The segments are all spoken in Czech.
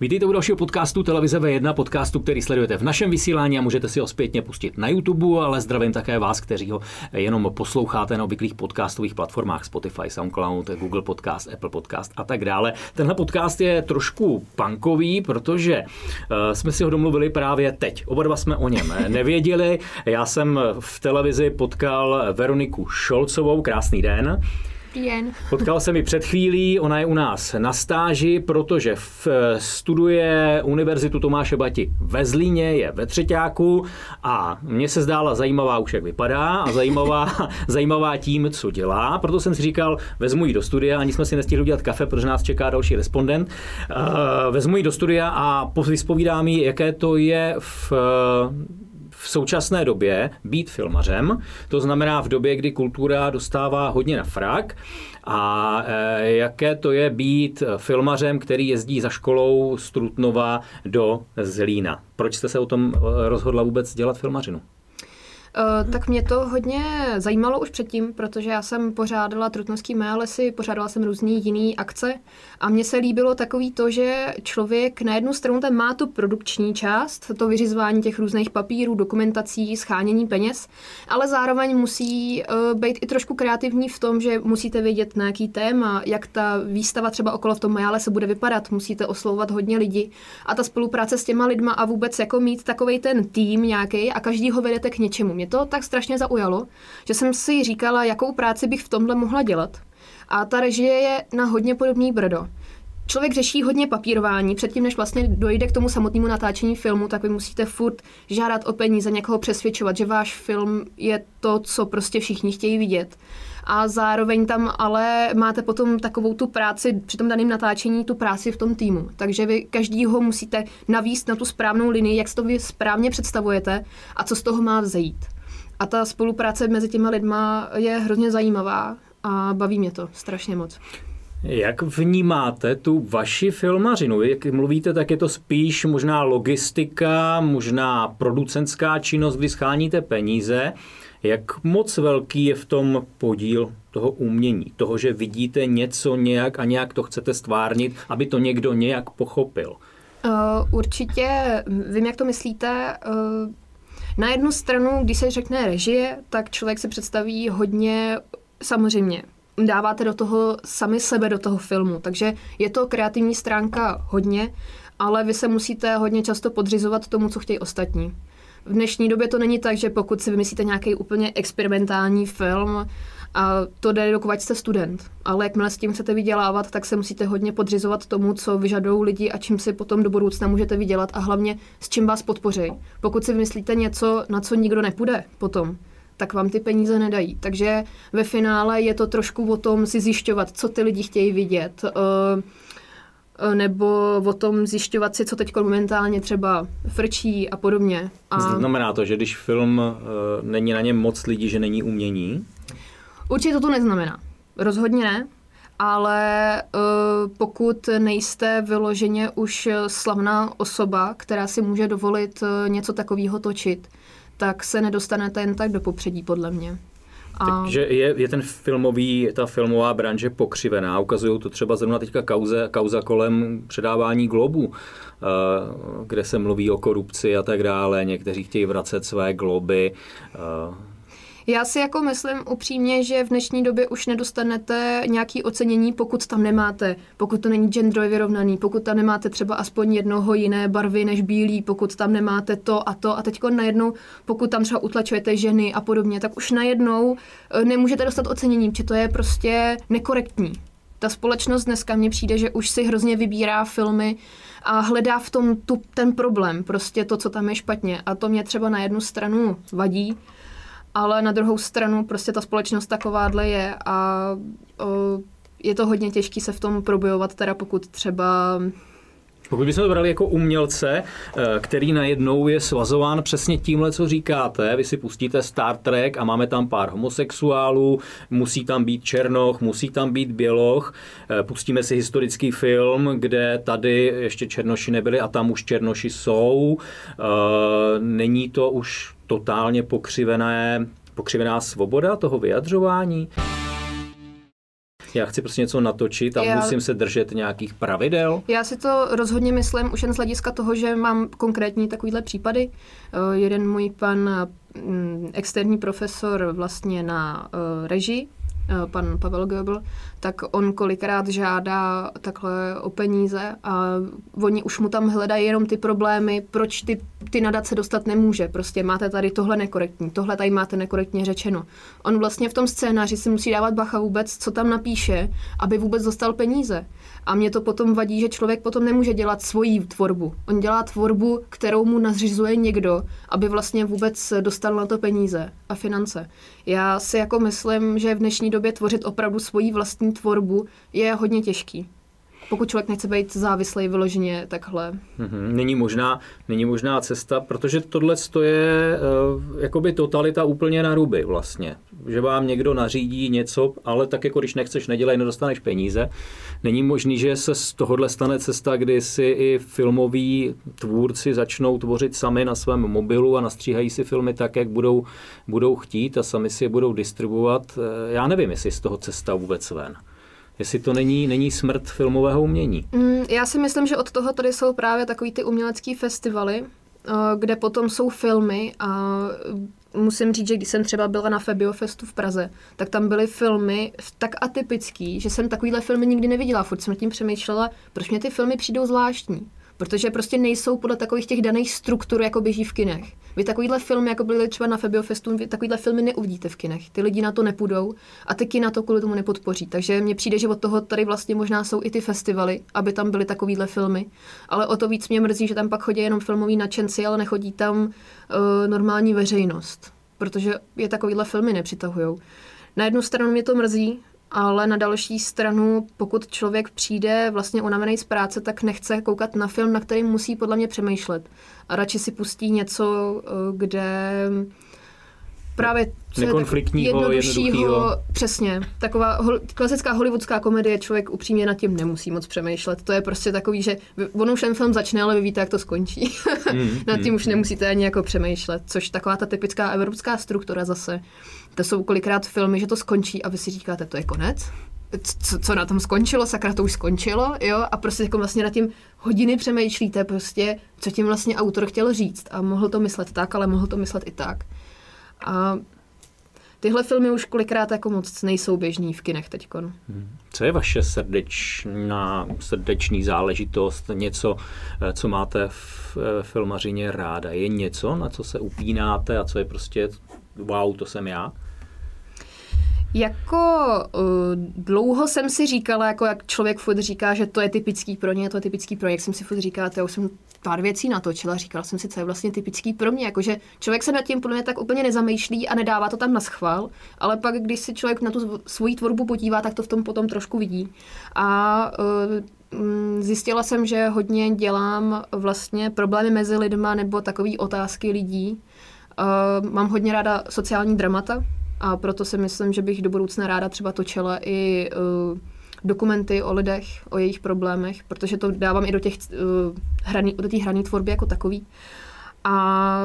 Vítejte u dalšího podcastu Televize V1, podcastu, který sledujete v našem vysílání a můžete si ho zpětně pustit na YouTube, ale zdravím také vás, kteří ho jenom posloucháte na obvyklých podcastových platformách Spotify, SoundCloud, Google Podcast, Apple Podcast a tak dále. Tenhle podcast je trošku punkový, protože uh, jsme si ho domluvili právě teď. Oba dva jsme o něm nevěděli. Já jsem v televizi potkal Veroniku Šolcovou. Krásný den. Jen. Potkal jsem ji před chvílí, ona je u nás na stáži, protože v, studuje Univerzitu Tomáše Bati ve Zlíně, je ve třetíku a mně se zdála zajímavá už jak vypadá a zajímavá, zajímavá tím, co dělá, proto jsem si říkal, vezmu ji do studia, ani jsme si nestihli udělat kafe, protože nás čeká další respondent. Uh, vezmu ji do studia a vyspovídám jí, jaké to je v v současné době být filmařem, to znamená v době, kdy kultura dostává hodně na frak a e, jaké to je být filmařem, který jezdí za školou z Trutnova do Zlína. Proč jste se o tom e, rozhodla vůbec dělat filmařinu? Uh, tak mě to hodně zajímalo už předtím, protože já jsem pořádala Trutnovský mé lesy, pořádala jsem různý jiný akce a mně se líbilo takový to, že člověk na jednu stranu ten má tu produkční část, to vyřizování těch různých papírů, dokumentací, schánění peněz, ale zároveň musí uh, být i trošku kreativní v tom, že musíte vědět na jaký téma, jak ta výstava třeba okolo v tom Majále se bude vypadat, musíte oslovovat hodně lidí a ta spolupráce s těma lidma a vůbec jako mít takový ten tým nějaký a každý ho vedete k něčemu. Mě to tak strašně zaujalo, že jsem si říkala, jakou práci bych v tomhle mohla dělat. A ta režie je na hodně podobný brdo. Člověk řeší hodně papírování. Předtím, než vlastně dojde k tomu samotnému natáčení filmu, tak vy musíte furt žádat o peníze, někoho přesvědčovat, že váš film je to, co prostě všichni chtějí vidět. A zároveň tam ale máte potom takovou tu práci při tom daném natáčení, tu práci v tom týmu. Takže vy každýho musíte navíst na tu správnou linii, jak si to vy správně představujete a co z toho má vzejít. A ta spolupráce mezi těma lidma je hrozně zajímavá a baví mě to strašně moc. Jak vnímáte tu vaši filmařinu? Jak mluvíte, tak je to spíš možná logistika, možná producentská činnost, kdy scháníte peníze. Jak moc velký je v tom podíl toho umění, toho, že vidíte něco nějak a nějak to chcete stvárnit, aby to někdo nějak pochopil? Uh, určitě, vím, jak to myslíte. Uh, na jednu stranu, když se řekne režie, tak člověk si představí hodně, samozřejmě, dáváte do toho sami sebe do toho filmu, takže je to kreativní stránka hodně, ale vy se musíte hodně často podřizovat tomu, co chtějí ostatní. V dnešní době to není tak, že pokud si vymyslíte nějaký úplně experimentální film, a to jde, dokud jste student. Ale jakmile s tím chcete vydělávat, tak se musíte hodně podřizovat tomu, co vyžadují lidi a čím si potom do budoucna můžete vydělat a hlavně s čím vás podpoří. Pokud si vymyslíte něco, na co nikdo nepůjde potom, tak vám ty peníze nedají. Takže ve finále je to trošku o tom si zjišťovat, co ty lidi chtějí vidět, eh, eh, nebo o tom zjišťovat si, co teď momentálně třeba frčí a podobně. A... Znamená to, že když film eh, není na něm moc lidí, že není umění? Určitě to tu neznamená. Rozhodně ne. Ale uh, pokud nejste vyloženě už slavná osoba, která si může dovolit uh, něco takového točit, tak se nedostanete jen tak do popředí, podle mě. A... Takže je, je ten filmový, ta filmová branže pokřivená. Ukazují to třeba zrovna teďka kauze, kauza kolem předávání globu, eh, kde se mluví o korupci a tak dále. Někteří chtějí vracet své globy. Já si jako myslím upřímně, že v dnešní době už nedostanete nějaký ocenění, pokud tam nemáte, pokud to není genderově vyrovnaný, pokud tam nemáte třeba aspoň jednoho jiné barvy než bílý, pokud tam nemáte to a to a teď najednou, pokud tam třeba utlačujete ženy a podobně, tak už najednou eh, nemůžete dostat ocenění, protože to je prostě nekorektní. Ta společnost dneska mně přijde, že už si hrozně vybírá filmy a hledá v tom tu, ten problém, prostě to, co tam je špatně. A to mě třeba na jednu stranu vadí, ale na druhou stranu prostě ta společnost takováhle je a o, je to hodně těžké se v tom probojovat, teda pokud třeba pokud bychom to brali jako umělce, eh, který najednou je svazován přesně tímhle, co říkáte, vy si pustíte Star Trek a máme tam pár homosexuálů, musí tam být černoch, musí tam být běloch, eh, pustíme si historický film, kde tady ještě černoši nebyli a tam už černoši jsou. Eh, není to už totálně pokřivené, pokřivená svoboda toho vyjadřování? já chci prostě něco natočit a Já- musím se držet nějakých pravidel. Já si to rozhodně myslím už jen z hlediska toho, že mám konkrétní takovýhle případy. Eh, Jeden můj pan mm, externí profesor vlastně na eh, režii, eh, pan Pavel Goebel, tak on kolikrát žádá takhle o peníze a oni už mu tam hledají jenom ty problémy, proč ty, ty nadace dostat nemůže. Prostě máte tady tohle nekorektní, tohle tady máte nekorektně řečeno. On vlastně v tom scénáři si musí dávat bacha vůbec, co tam napíše, aby vůbec dostal peníze. A mě to potom vadí, že člověk potom nemůže dělat svoji tvorbu. On dělá tvorbu, kterou mu nařizuje někdo, aby vlastně vůbec dostal na to peníze a finance. Já si jako myslím, že v dnešní době tvořit opravdu svoji vlastní tvorbu je hodně těžký. Pokud člověk nechce být závislý vyloženě takhle. Mhm. Není možná, není možná cesta, protože tohle je uh, jakoby totalita úplně na ruby vlastně. Že vám někdo nařídí něco, ale tak jako když nechceš, nedělej, nedostaneš peníze. Není možný, že se z tohohle stane cesta, kdy si i filmoví tvůrci začnou tvořit sami na svém mobilu a nastříhají si filmy tak, jak budou, budou chtít a sami si je budou distribuovat. Eh, Já nevím, jestli z toho cesta vůbec ven. Jestli to není, není smrt filmového umění. Mm, já si myslím, že od toho tady jsou právě takový ty umělecký festivaly, eh, kde potom jsou filmy a musím říct, že když jsem třeba byla na Febiofestu v Praze, tak tam byly filmy tak atypický, že jsem takovýhle filmy nikdy neviděla. Furt jsem tím přemýšlela, proč mě ty filmy přijdou zvláštní. Protože prostě nejsou podle takových těch daných struktur, jako běží v kinech. Vy takovýhle filmy, jako byly třeba na Febiofestu, vy takovýhle filmy neuvidíte v kinech. Ty lidi na to nepůjdou a ty kina to kvůli tomu nepodpoří. Takže mně přijde, že od toho tady vlastně možná jsou i ty festivaly, aby tam byly takovýhle filmy. Ale o to víc mě mrzí, že tam pak chodí jenom filmoví nadšenci, ale nechodí tam uh, normální veřejnost. Protože je takovýhle filmy nepřitahujou. Na jednu stranu mě to mrzí, ale na další stranu, pokud člověk přijde vlastně unavený z práce, tak nechce koukat na film, na který musí podle mě přemýšlet. A radši si pustí něco, eh, kde právě co je tak Nekonfliktního, jednoduchýho. Přesně. Taková hol, klasická hollywoodská komedie, člověk upřímně nad tím nemusí moc přemýšlet. To je prostě takový, že on už ten film začne, ale vy víte, jak to skončí. Mm, nad tím už nemusíte ani jako přemýšlet, což taková ta typická evropská struktura zase. To jsou kolikrát filmy, že to skončí a vy si říkáte, to je konec? Co, co na tom skončilo, sakra, to už skončilo, jo? A prostě jako vlastně nad tím hodiny přemýšlíte prostě, co tím vlastně autor chtěl říct. A mohl to myslet tak, ale mohl to myslet i tak. A tyhle filmy už kolikrát jako moc nejsou běžný v kinech teďkon. Co je vaše srdečná, srdeční záležitost, něco, eh, co máte v eh, filmařině ráda? Je něco, na co se upínáte a co je prostě wow, to jsem já? Jako uh, dlouho jsem si říkala, jako jak člověk furt říká, že to je typický pro ně, to je typický pro ně, jak jsem si furt říkala, to já už jsem pár věcí natočila, říkala jsem si, co je vlastně typický pro mě, jakože člověk se nad tím podle mě tak úplně nezamýšlí a nedává to tam na schvál, ale pak, když si člověk na tu svoji tvorbu podívá, tak to v tom potom trošku vidí. A uh, zjistila jsem, že hodně dělám vlastně problémy mezi lidma nebo takové otázky lidí. Uh, mám hodně ráda sociální dramata, a proto si myslím, že bych do budoucna ráda třeba točila i uh, dokumenty o lidech, o jejich problémech, protože to dávám i do těch uh, hraní, do té hraní tvorby jako takový. A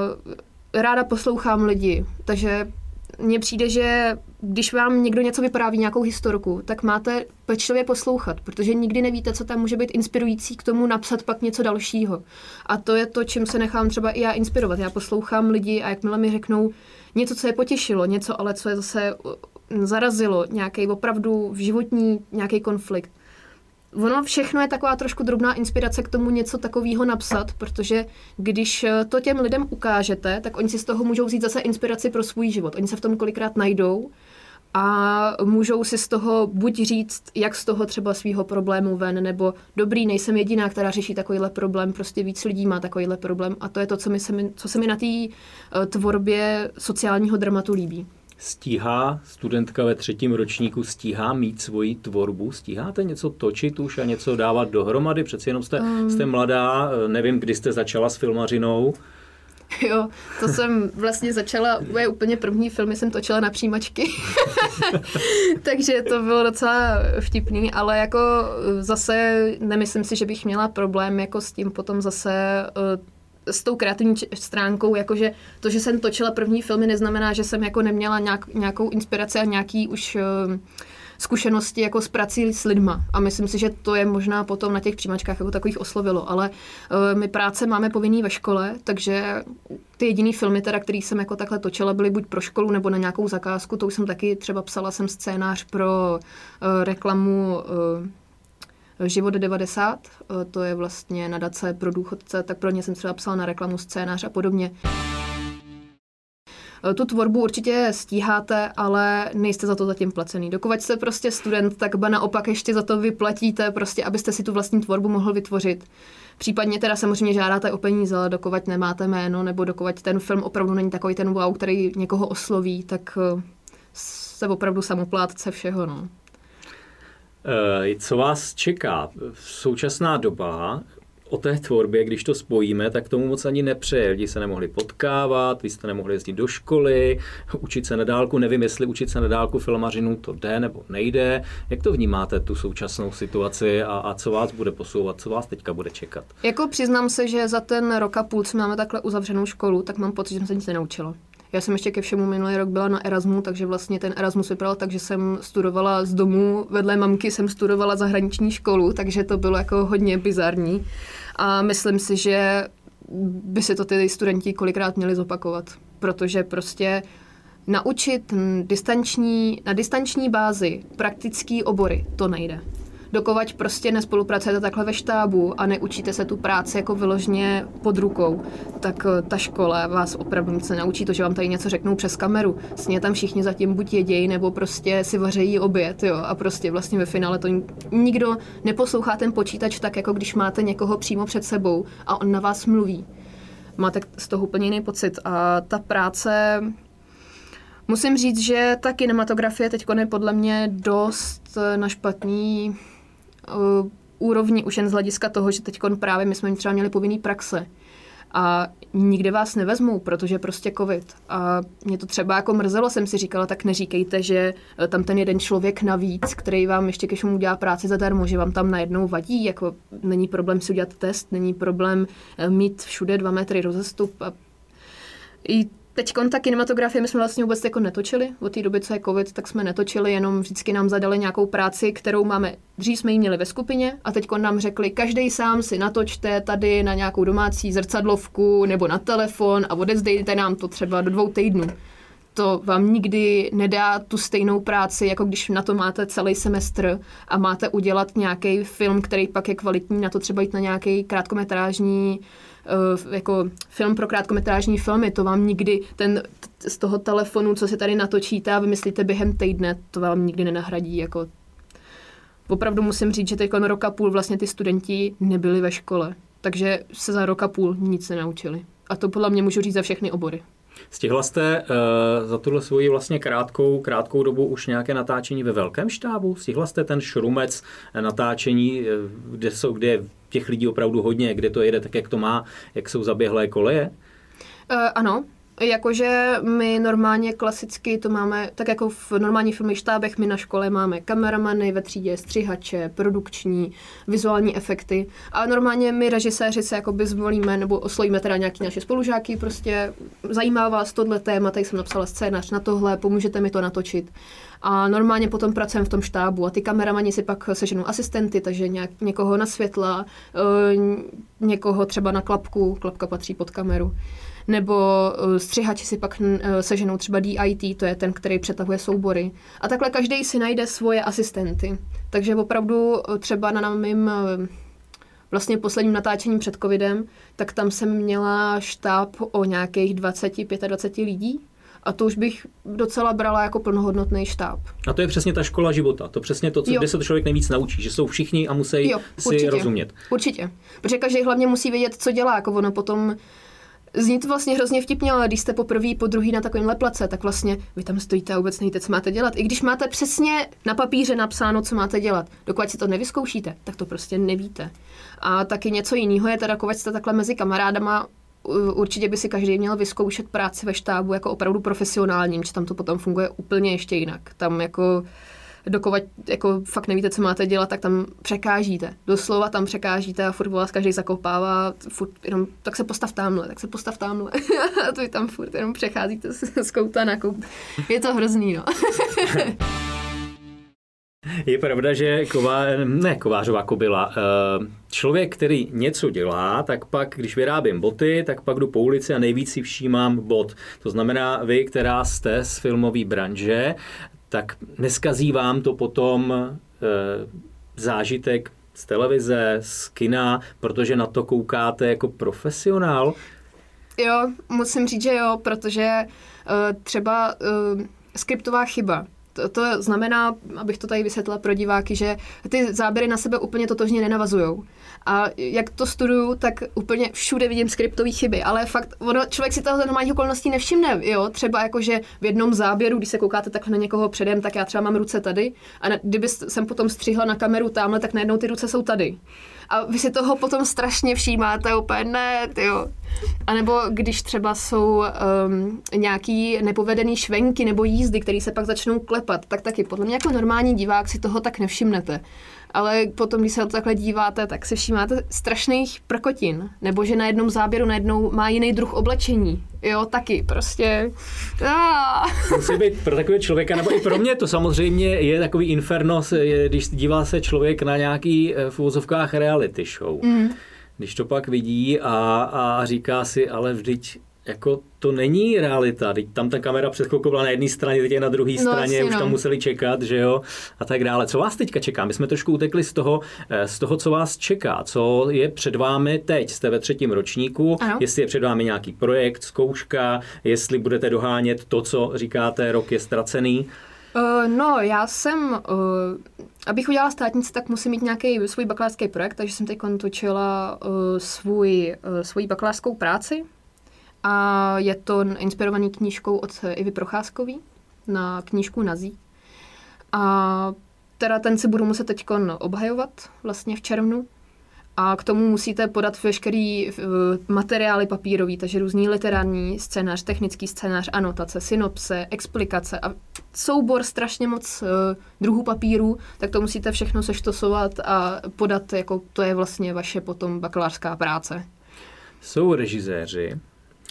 ráda poslouchám lidi, takže mně přijde, že když vám někdo něco vypráví, nějakou historku, tak máte pečlivě poslouchat, protože nikdy nevíte, co tam může být inspirující k tomu napsat pak něco dalšího. A to je to, čím se nechám třeba i já inspirovat. Já poslouchám lidi a jakmile mi řeknou něco, co je potěšilo, něco ale, co je zase uh, zarazilo, nějaký opravdu v životní nějaký konflikt, Ono všechno je taková trošku drobná inspirace k tomu něco takového napsat, protože když eh, to těm lidem ukážete, tak oni si z toho můžou vzít zase inspiraci pro svůj život. Oni se v tom kolikrát najdou a můžou si z toho buď říct, jak z toho třeba svého problému ven, nebo dobrý, nejsem jediná, která řeší takovýhle problém, prostě víc lidí má takovýhle problém a to je to, co, mi se, mi, co se mi na té eh, tvorbě sociálního dramatu líbí. Stíhá studentka ve třetím ročníku, stíhá mít svoji tvorbu? Stíháte něco točit už a něco dávat dohromady? Přeci jenom jste, um. jste mladá, nevím, kdy jste začala s filmařinou. Jo, to jsem vlastně začala, moje úplně první filmy jsem točila na přijímačky, takže to bylo docela vtipný, ale jako zase nemyslím si, že bych měla problém jako s tím potom zase eh, s tou kreativní stránkou, jakože to, že jsem točila první filmy, neznamená, že jsem jako neměla nějak, nějakou inspiraci a nějaký už uh, zkušenosti jako s prací s lidma. A myslím si, že to je možná potom na těch přijímačkách jako takových oslovilo. Ale uh, my práce máme povinný ve škole, takže ty jediný filmy, teda, který jsem jako takhle točila, byly buď pro školu nebo na nějakou zakázku. To už jsem taky třeba psala jsem scénář pro uh, reklamu uh, Život 90, to je vlastně nadace pro důchodce, tak pro ně jsem třeba psala na reklamu scénář a podobně. Tu tvorbu určitě stíháte, ale nejste za to zatím placený. Dokud jste prostě student, tak ba naopak ještě za to vyplatíte, prostě, abyste si tu vlastní tvorbu mohl vytvořit. Případně teda samozřejmě žádáte o peníze, ale dokovat nemáte jméno, nebo dokovat ten film opravdu není takový ten wow, který někoho osloví, tak eh, se opravdu samoplátce všeho. No. Eh, co vás čeká? Současná doba o té tvorbě, když to spojíme, tak tomu moc ani nepřeje. Lidi se nemohli potkávat, vy jste nemohli jezdit do školy, učit se na dálku. Nevím, jestli učit se na dálku filmařinu to jde nebo nejde. Jak to vnímáte, tu současnou situaci a, a co vás bude posouvat, co vás teďka bude čekat? Jako přiznám se, že za ten rok a půl, co máme takhle uzavřenou školu, tak mám pocit, že jsem se nic nenaučila. Já jsem ještě ke všemu minulý rok byla na Erasmu, takže vlastně ten Erasmus vypadal tak, že jsem studovala z domu, vedle mamky jsem studovala zahraniční školu, takže to bylo jako hodně bizarní. A myslím si, že by si to ty studenti kolikrát měli zopakovat, protože prostě naučit distanční, na distanční bázi praktický obory, to nejde dokovať prostě nespolupracujete takhle ve štábu a neučíte se tu práci jako vyložně pod rukou, tak eh, ta škola vás opravdu nic naučí to, že vám tady něco řeknou přes kameru. Sně tam všichni zatím buď jedějí, nebo prostě si vařejí oběd, jo, a prostě vlastně ve finále to nikdo neposlouchá ten počítač tak, jako když máte někoho přímo před sebou a on na vás mluví. Máte z toho úplně jiný pocit a ta práce Musím říct, že ta kinematografie teď je podle mě dost eh, na špatný úrovni už jen z hlediska toho, že teď právě my jsme třeba měli povinný praxe a nikde vás nevezmou, protože prostě covid. A mě to třeba jako mrzelo, jsem si říkala, tak neříkejte, že eh, tam ten jeden člověk navíc, který vám ještě ke všemu dělá práci zadarmo, že vám tam najednou vadí, jako není problém si udělat test, není problém eh, mít všude dva metry rozestup a i Teď ta kinematografie my jsme vlastně vůbec jako netočili. Od té doby, co je covid, tak jsme netočili, jenom vždycky nám zadali nějakou práci, kterou máme. Dřív jsme ji měli ve skupině a teď nám řekli, každý sám si natočte tady na nějakou domácí zrcadlovku nebo na telefon a odezdejte nám to třeba do dvou týdnů. To vám nikdy nedá tu stejnou práci, jako když na to máte celý semestr a máte udělat nějaký film, který pak je kvalitní, na to třeba jít na nějaký krátkometrážní Eh, jako film pro krátkometrážní filmy, to vám nikdy ten z toho telefonu, co si tady natočíte a vymyslíte během týdne, to vám nikdy nenahradí. Jako opravdu musím říct, že teď rok a půl vlastně ty studenti nebyli ve škole, takže se za rok a půl nic nenaučili. A to podle mě můžu říct za všechny obory. Stihla jste uh, za tuhle svoji vlastně krátkou, krátkou dobu už nějaké natáčení ve velkém štábu? Stihla jste ten šrumec natáčení, eh, kde, jsou, kde je těch lidí opravdu hodně, kde to jede tak, jak to má, jak jsou zaběhlé koleje? Uh, ano, Jakože my normálně klasicky to máme, tak jako v normálních filmových štábech, my na škole máme kameramany, ve třídě střihače, produkční, vizuální efekty. A normálně my režiséři se jakoby zvolíme nebo oslovíme teda nějaký naše spolužáky, prostě zajímá vás tohle téma, tady jsem napsala scénář na tohle, pomůžete mi to natočit. A normálně potom pracujeme v tom štábu a ty kameramani si pak seženou asistenty, takže nějak, někoho na světla, eh, někoho třeba na klapku, klapka patří pod kameru nebo eh, střihači si pak eh, seženou třeba DIT, to je ten, který přetahuje soubory. A takhle každý si najde svoje asistenty. Takže opravdu třeba na mým vlastně posledním natáčením před covidem, tak tam jsem měla štáb o nějakých 20-25 lidí a to už bych docela brala jako plnohodnotný štáb. A to je přesně ta škola života. To přesně to, co, kde se to člověk nejvíc naučí, že jsou všichni a musí jo, si rozumět. Určitě. Protože každý hlavně musí vědět, co dělá. Jako ono potom Zní to vlastně hrozně vtipně, ale když jste po prvý, po druhý na takovém leplace, tak vlastně vy tam stojíte a vůbec nevíte, co máte dělat. I když máte přesně na papíře napsáno, co máte dělat, dokud si to nevyzkoušíte, tak to prostě nevíte. A taky něco jiného je teda, jste takhle mezi kamarádama, určitě by si každý měl vyzkoušet práci ve štábu jako opravdu profesionálním, že tam to potom funguje úplně ještě jinak. Tam jako dokovat jako fakt nevíte, co máte dělat, tak tam překážíte. Doslova tam překážíte a furt vás každý zakopává, furt jenom, tak se postav tamhle, tak se postav tamhle. a to tam furt jenom přecházíte z kouta na kout. Je to hrozný, no. Je pravda, že ková, ne kovářová kobila, eh, člověk, který něco dělá, tak pak, když vyrábím boty, tak pak jdu po ulici a nejvíc si všímám bot. To znamená, vy, která jste z filmové branže, tak neskazí vám to potom eh, zážitek z televize, z kina, protože na to koukáte jako profesionál? Jo, musím říct, že jo, protože uh, třeba uh, skriptová chyba. To, to znamená, abych to tady vysvětlila pro diváky, že ty záběry na sebe úplně totožně nenavazují. A jak to studuju, tak úplně všude vidím skriptové chyby, ale fakt, ono, člověk si toho za normálních okolností nevšimne, jo, třeba jako, že v jednom záběru, když se koukáte takhle na někoho předem, tak já třeba mám ruce tady a na, kdyby jsem potom střihla na kameru tamhle, tak najednou ty ruce jsou tady. A vy si toho potom strašně všímáte, úplně ne, jo. A nebo když třeba jsou um, nějaký nepovedený švenky nebo jízdy, které se pak začnou klepat, tak taky podle mě jako normální divák si toho tak nevšimnete ale potom, když se to takhle díváte, tak si všímáte strašných prkotin, nebo že na jednom záběru najednou má jiný druh oblečení. Jo, taky, prostě. Musí být pro takového člověka, nebo i pro mě to samozřejmě je takový inferno, když dívá se člověk na nějaký eh, v úvozovkách reality show. Mm. Když to pak vidí a, a říká si, ale vždyť jako to není realita. Teď tam ta kamera před chvilkou byla na jedné straně, teď je na druhé no, straně, už tam no. museli čekat, že jo, a tak dále. Co vás teďka čeká? My jsme trošku utekli z toho, eh, z toho, co vás čeká, co je před vámi teď. Jste ve třetím ročníku, ano. jestli je před vámi nějaký projekt, zkouška, jestli budete dohánět to, co říkáte, rok je ztracený. Uh, no, já jsem, uh, abych udělala státnici, tak musím mít nějaký svůj bakalářský projekt, takže jsem teď točila uh, svůj, uh, svůj bakalářskou práci a je to inspirovaný knížkou od Ivy Procházkový na knížku Nazí. A teda ten si budu muset teď obhajovat vlastně v červnu. A k tomu musíte podat veškerý uh, materiály papírový, takže různý literární scénář, technický scénář, anotace, synopse, explikace a soubor strašně moc uh, druhů papíru, tak to musíte všechno seštosovat a podat, jako to je vlastně vaše potom bakalářská práce. Jsou režiséři,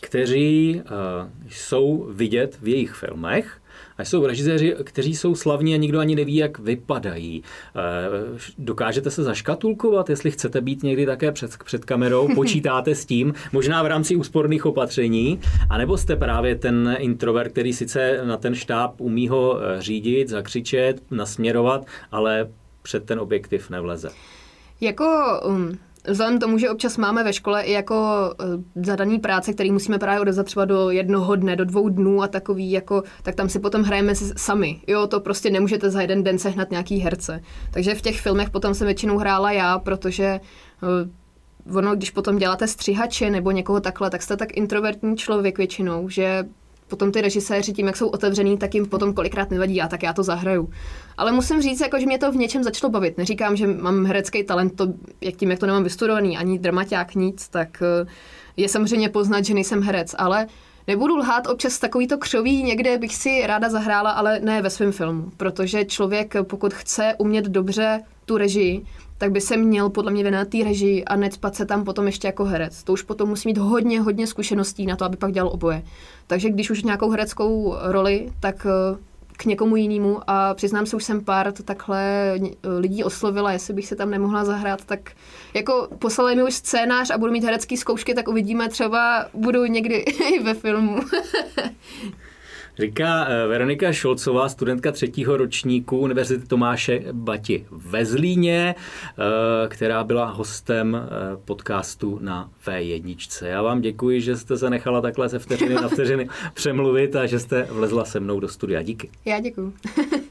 kteří uh, jsou vidět v jejich filmech, a jsou režiséři, kteří jsou slavní a nikdo ani neví, jak vypadají. Uh, dokážete se zaškatulkovat, jestli chcete být někdy také před, před kamerou, počítáte s tím, možná v rámci úsporných opatření, anebo jste právě ten introvert, který sice na ten štáb umí ho eh, řídit, zakřičet, nasměrovat, ale před ten objektiv nevleze. Jako um, Vzhledem tomu, že občas máme ve škole i jako uh, zadaný práce, který musíme právě odezat třeba do jednoho dne, do dvou dnů a takový, jako, tak tam si potom hrajeme sami. Jo, to prostě nemůžete za jeden den sehnat nějaký herce. Takže v těch filmech potom jsem většinou hrála já, protože uh, ono, když potom děláte střihače nebo někoho takhle, tak jste tak introvertní člověk většinou, že potom ty režiséři tím, jak jsou otevřený, tak jim potom kolikrát nevadí, a tak já to zahraju. Ale musím říct, jako, že mě to v něčem začalo bavit. Neříkám, že mám herecký talent, to, jak tím, jak to nemám vystudovaný, ani dramaťák, nic, tak eh, je samozřejmě poznat, že nejsem herec, ale Nebudu lhát, občas takovýto křoví někde bych si ráda zahrála, ale ne ve svém filmu, protože člověk, pokud chce umět dobře tu režii, tak by se měl podle mě věnovat té režii a necpat se tam potom ještě jako herec. To už potom musí mít hodně, hodně zkušeností na to, aby pak dělal oboje. Takže když už nějakou hereckou roli, tak eh, k někomu jinému a přiznám se, už jsem pár to takhle lidí oslovila, jestli bych se tam nemohla zahrát, tak jako poslali mi už scénář a budu mít herecký zkoušky, tak uvidíme, třeba budu někdy i ve filmu. Říká eh, Veronika Šolcová, studentka třetího ročníku Univerzity Tomáše Bati ve Zlíně, eh, která byla hostem eh, podcastu na V1. Já vám děkuji, že jste se nechala takhle ze vteřiny na vteřiny přemluvit a že jste vlezla se mnou do studia. Díky. Já děkuji.